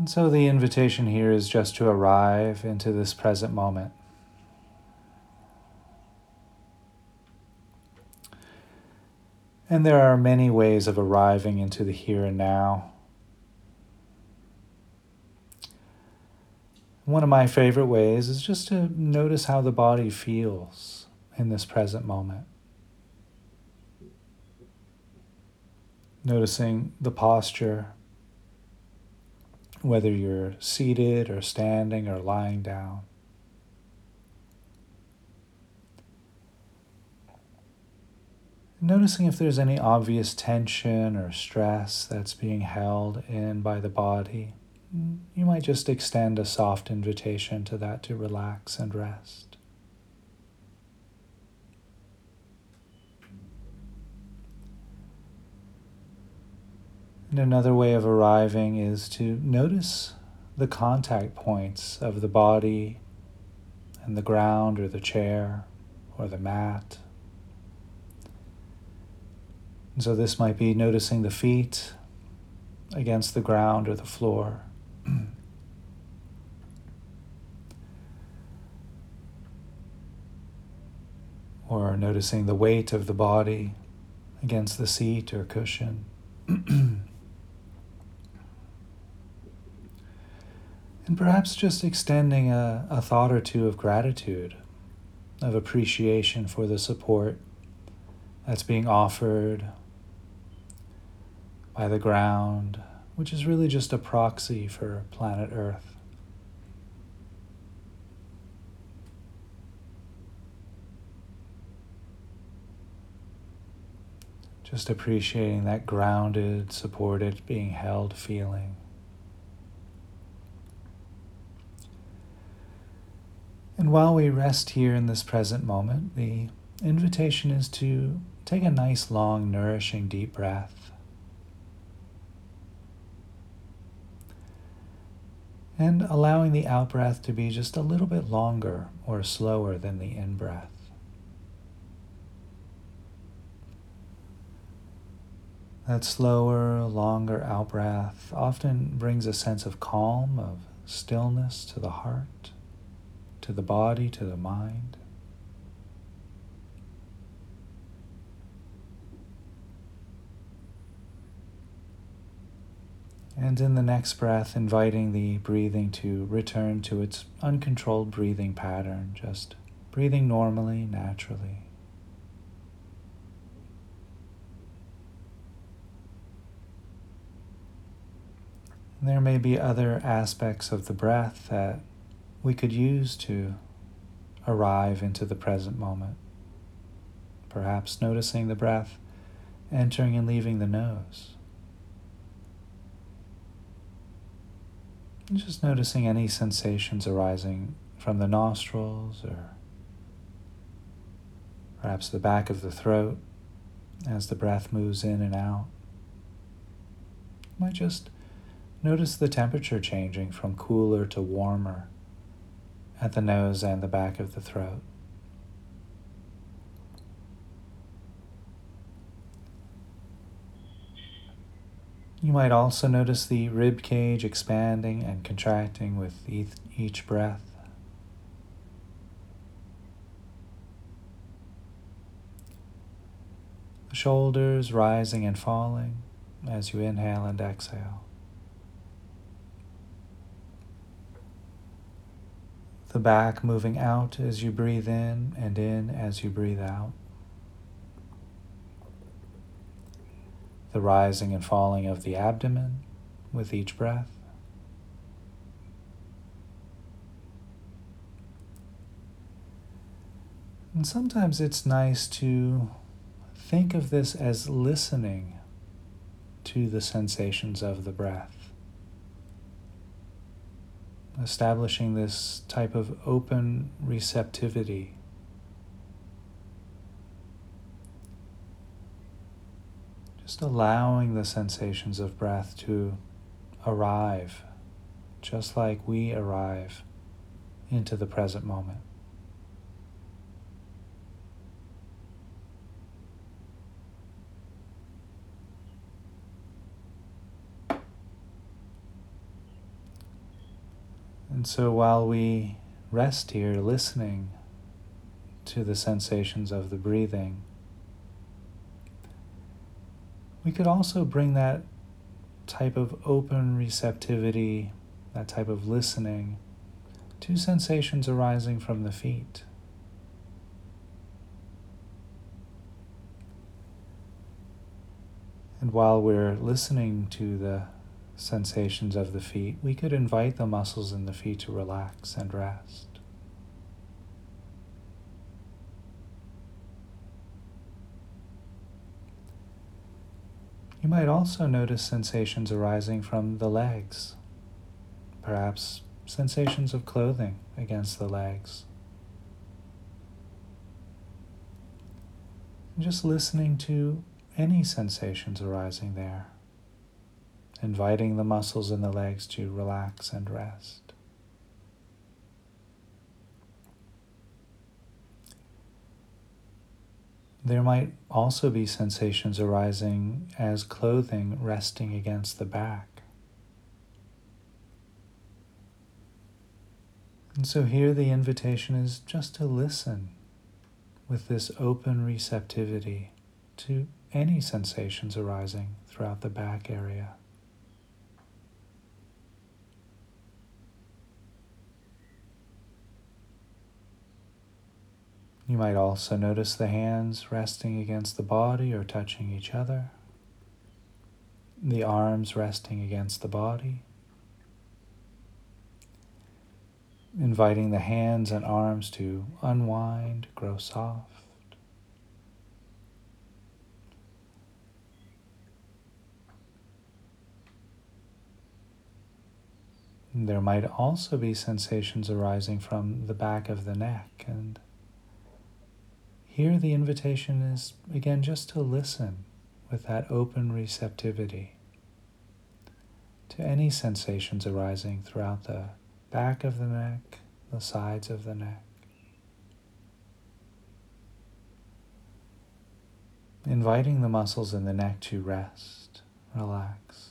And so the invitation here is just to arrive into this present moment. And there are many ways of arriving into the here and now. One of my favorite ways is just to notice how the body feels in this present moment. Noticing the posture whether you're seated or standing or lying down. Noticing if there's any obvious tension or stress that's being held in by the body, you might just extend a soft invitation to that to relax and rest. And another way of arriving is to notice the contact points of the body and the ground or the chair or the mat. And so this might be noticing the feet against the ground or the floor. or noticing the weight of the body against the seat or cushion. And perhaps just extending a, a thought or two of gratitude, of appreciation for the support that's being offered by the ground, which is really just a proxy for planet Earth. Just appreciating that grounded, supported, being held feeling. And while we rest here in this present moment, the invitation is to take a nice, long, nourishing, deep breath. And allowing the out breath to be just a little bit longer or slower than the in breath. That slower, longer out breath often brings a sense of calm, of stillness to the heart to the body, to the mind. And in the next breath, inviting the breathing to return to its uncontrolled breathing pattern, just breathing normally, naturally. there may be other aspects of the breath that we could use to arrive into the present moment. Perhaps noticing the breath entering and leaving the nose. And just noticing any sensations arising from the nostrils or perhaps the back of the throat as the breath moves in and out. You might just notice the temperature changing from cooler to warmer at the nose and the back of the throat. You might also notice the rib cage expanding and contracting with each breath. The shoulders rising and falling as you inhale and exhale. The back moving out as you breathe in and in as you breathe out. The rising and falling of the abdomen with each breath. And sometimes it's nice to think of this as listening to the sensations of the breath establishing this type of open receptivity. Just allowing the sensations of breath to arrive, just like we arrive into the present moment. And so while we rest here listening to the sensations of the breathing, we could also bring that type of open receptivity, that type of listening, to sensations arising from the feet. And while we're listening to the sensations of the feet, we could invite the muscles in the feet to relax and rest. You might also notice sensations arising from the legs, perhaps sensations of clothing against the legs. Just listening to any sensations arising there, inviting the muscles in the legs to relax and rest. There might also be sensations arising as clothing resting against the back. And so here the invitation is just to listen with this open receptivity to any sensations arising throughout the back area. You might also notice the hands resting against the body or touching each other, the arms resting against the body, inviting the hands and arms to unwind, grow soft. There might also be sensations arising from the back of the neck and here, the invitation is again just to listen with that open receptivity to any sensations arising throughout the back of the neck, the sides of the neck. Inviting the muscles in the neck to rest, relax.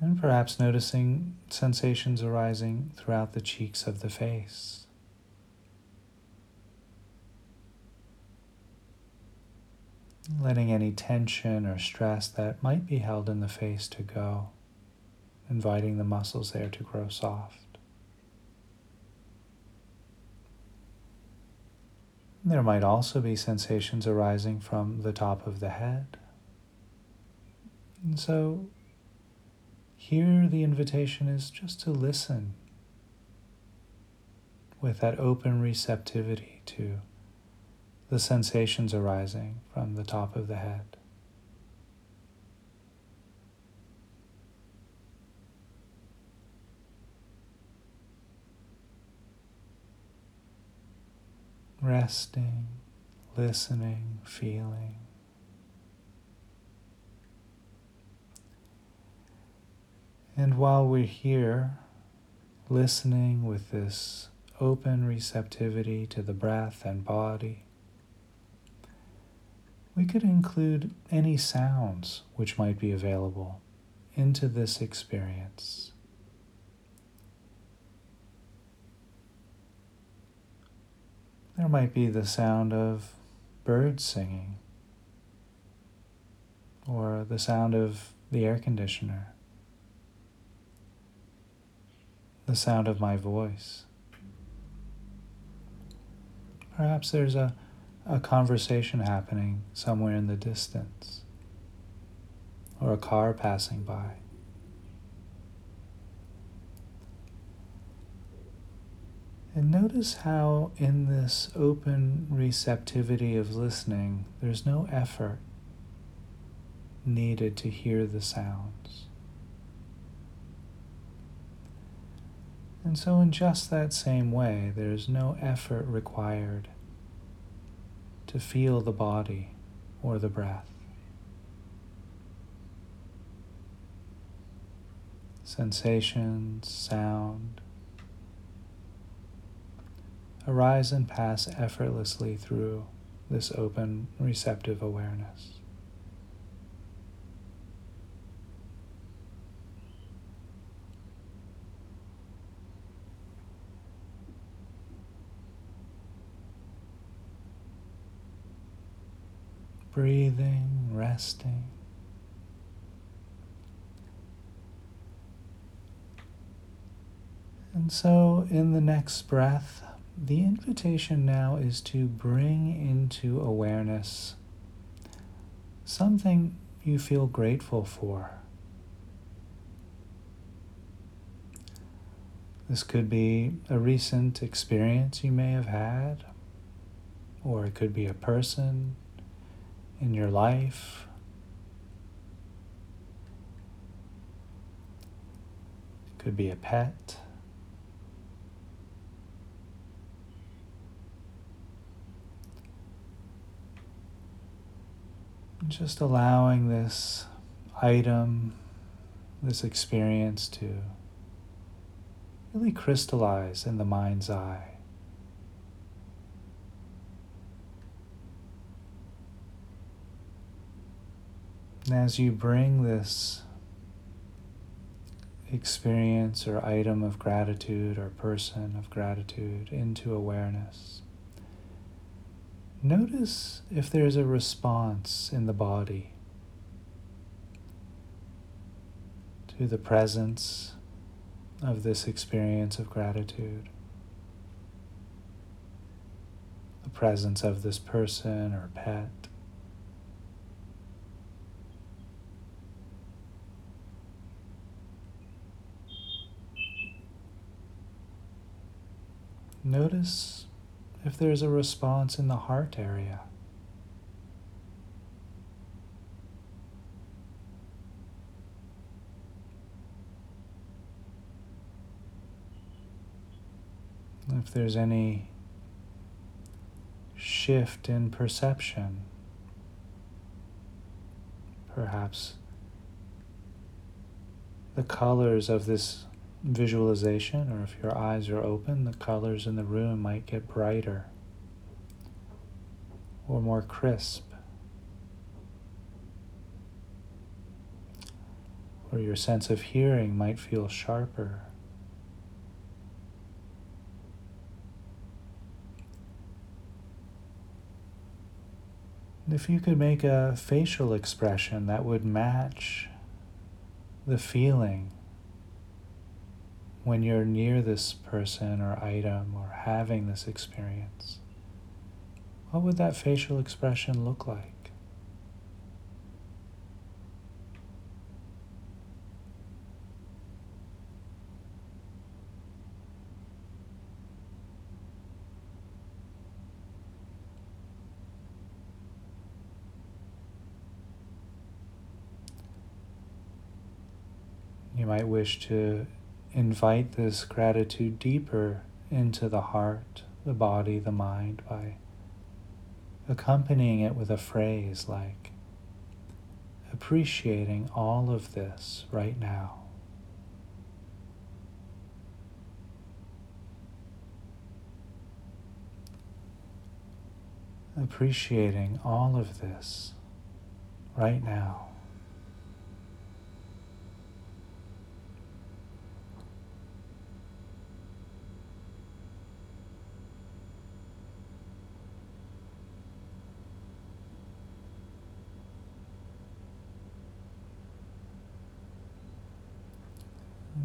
And perhaps noticing sensations arising throughout the cheeks of the face. Letting any tension or stress that might be held in the face to go, inviting the muscles there to grow soft. There might also be sensations arising from the top of the head. And so here, the invitation is just to listen with that open receptivity to the sensations arising from the top of the head. Resting, listening, feeling. And while we're here, listening with this open receptivity to the breath and body, we could include any sounds which might be available into this experience. There might be the sound of birds singing, or the sound of the air conditioner the sound of my voice. Perhaps there's a, a conversation happening somewhere in the distance, or a car passing by. And notice how, in this open receptivity of listening, there's no effort needed to hear the sounds. And so, in just that same way, there is no effort required to feel the body or the breath. Sensations, sound arise and pass effortlessly through this open, receptive awareness. Breathing, resting. And so, in the next breath, the invitation now is to bring into awareness something you feel grateful for. This could be a recent experience you may have had, or it could be a person in your life. Could be a pet. Just allowing this item, this experience to really crystallize in the mind's eye. And as you bring this experience or item of gratitude or person of gratitude into awareness, Notice if there's a response in the body to the presence of this experience of gratitude, the presence of this person or pet. Notice if there's a response in the heart area. If there's any shift in perception, perhaps the colors of this visualization, or if your eyes are open, the colors in the room might get brighter or more crisp. Or your sense of hearing might feel sharper. if you could make a facial expression that would match the feeling when you're near this person or item or having this experience, what would that facial expression look like? You might wish to invite this gratitude deeper into the heart, the body, the mind by accompanying it with a phrase like appreciating all of this right now. Appreciating all of this right now.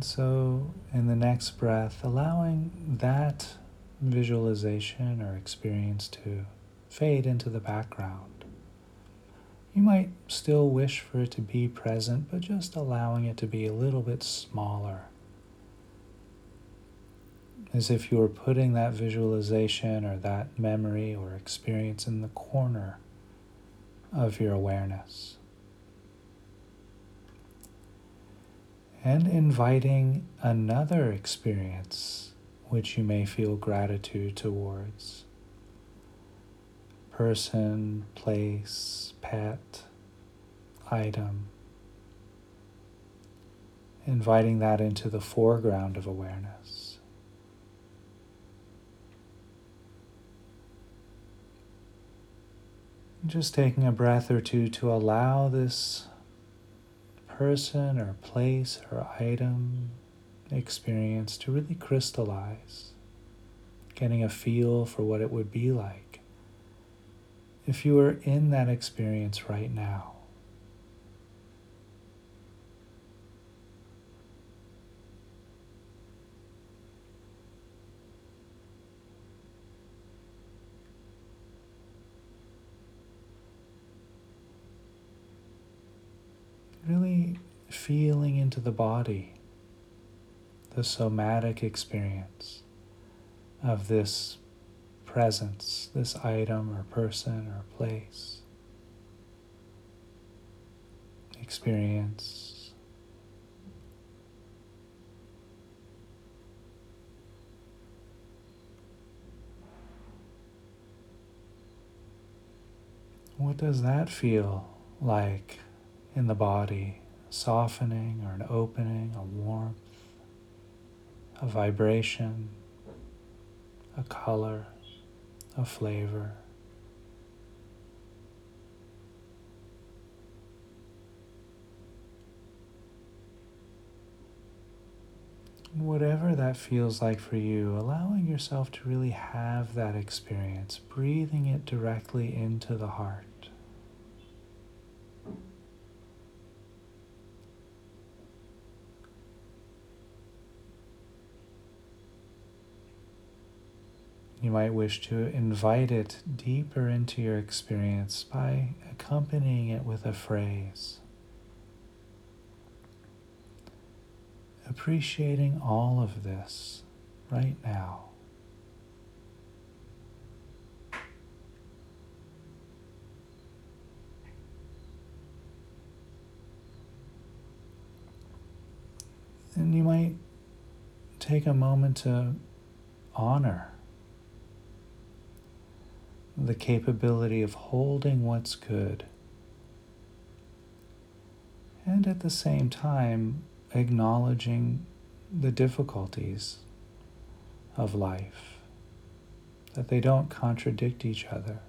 So, in the next breath, allowing that visualization or experience to fade into the background. You might still wish for it to be present, but just allowing it to be a little bit smaller. As if you were putting that visualization or that memory or experience in the corner of your awareness. And inviting another experience which you may feel gratitude towards. Person, place, pet, item. Inviting that into the foreground of awareness. Just taking a breath or two to allow this person or place or item experience to really crystallize, getting a feel for what it would be like if you were in that experience right now. Really feeling into the body, the somatic experience of this presence, this item or person or place, experience. What does that feel like in the body? Softening or an opening, a warmth, a vibration, a color a flavor. Whatever that feels like for you, allowing yourself to really have that experience, breathing it directly into the heart. You might wish to invite it deeper into your experience by accompanying it with a phrase. Appreciating all of this right now. And you might take a moment to honor the capability of holding what's good, and at the same time acknowledging the difficulties of life, that they don't contradict each other.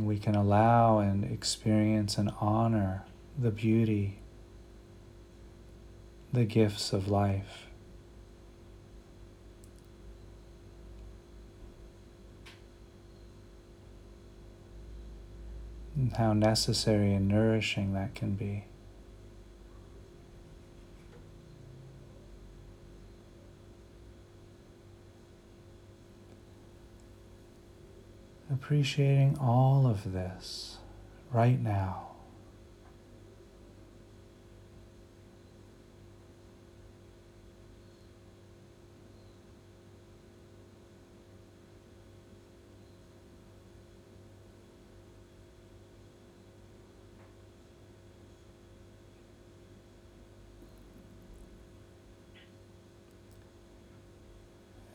we can allow and experience and honor the beauty, the gifts of life. And how necessary and nourishing that can be. Appreciating all of this right now.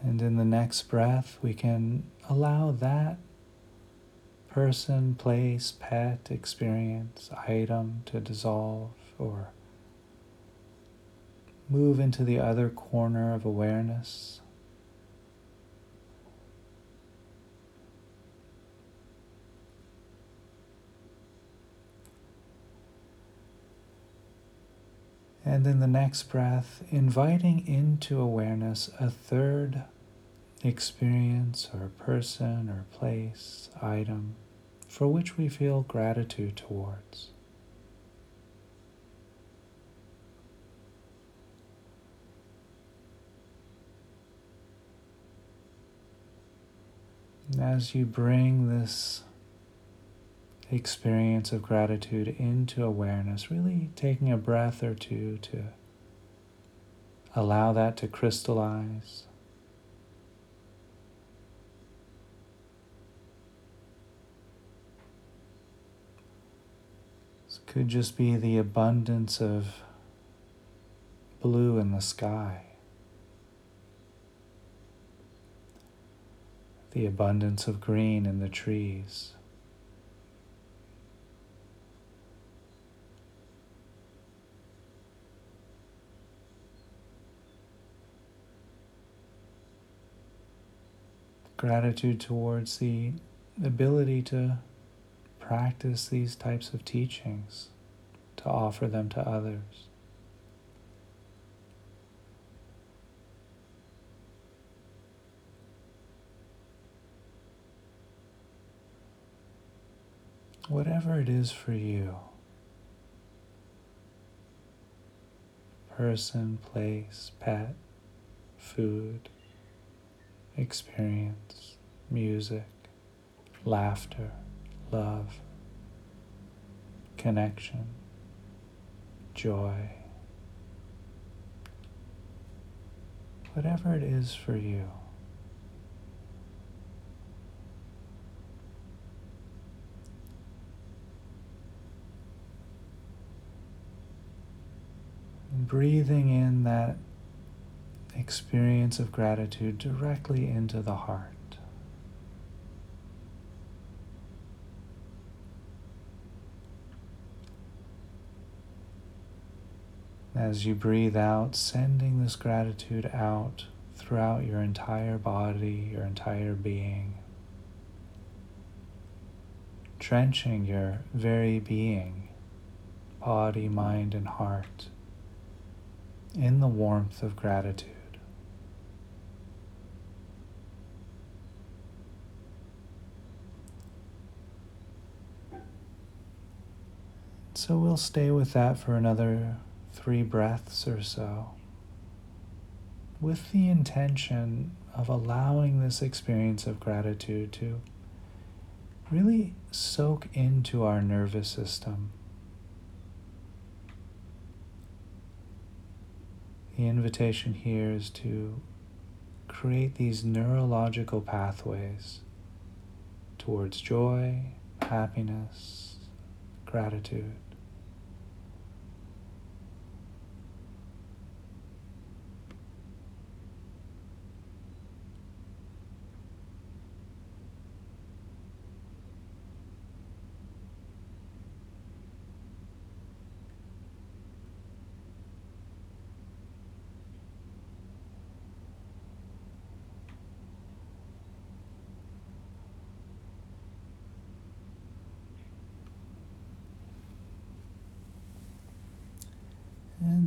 And in the next breath, we can allow that person, place, pet, experience, item to dissolve or move into the other corner of awareness. And in the next breath, inviting into awareness a third experience or person or place, item for which we feel gratitude towards. As you bring this experience of gratitude into awareness, really taking a breath or two to allow that to crystallize. Could just be the abundance of blue in the sky, the abundance of green in the trees. Gratitude towards the ability to practice these types of teachings, to offer them to others. Whatever it is for you. person, place, pet, food, experience, music, laughter, love, connection, joy. Whatever it is for you. breathing in that experience of gratitude directly into the heart. As you breathe out, sending this gratitude out throughout your entire body, your entire being, drenching your very being, body, mind, and heart in the warmth of gratitude. So we'll stay with that for another three breaths or so, with the intention of allowing this experience of gratitude to really soak into our nervous system The invitation here is to create these neurological pathways towards joy, happiness, gratitude.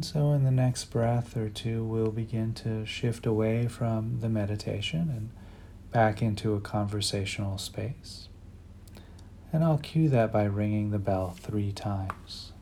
And so, in the next breath or two, we'll begin to shift away from the meditation and back into a conversational space. And I'll cue that by ringing the bell three times.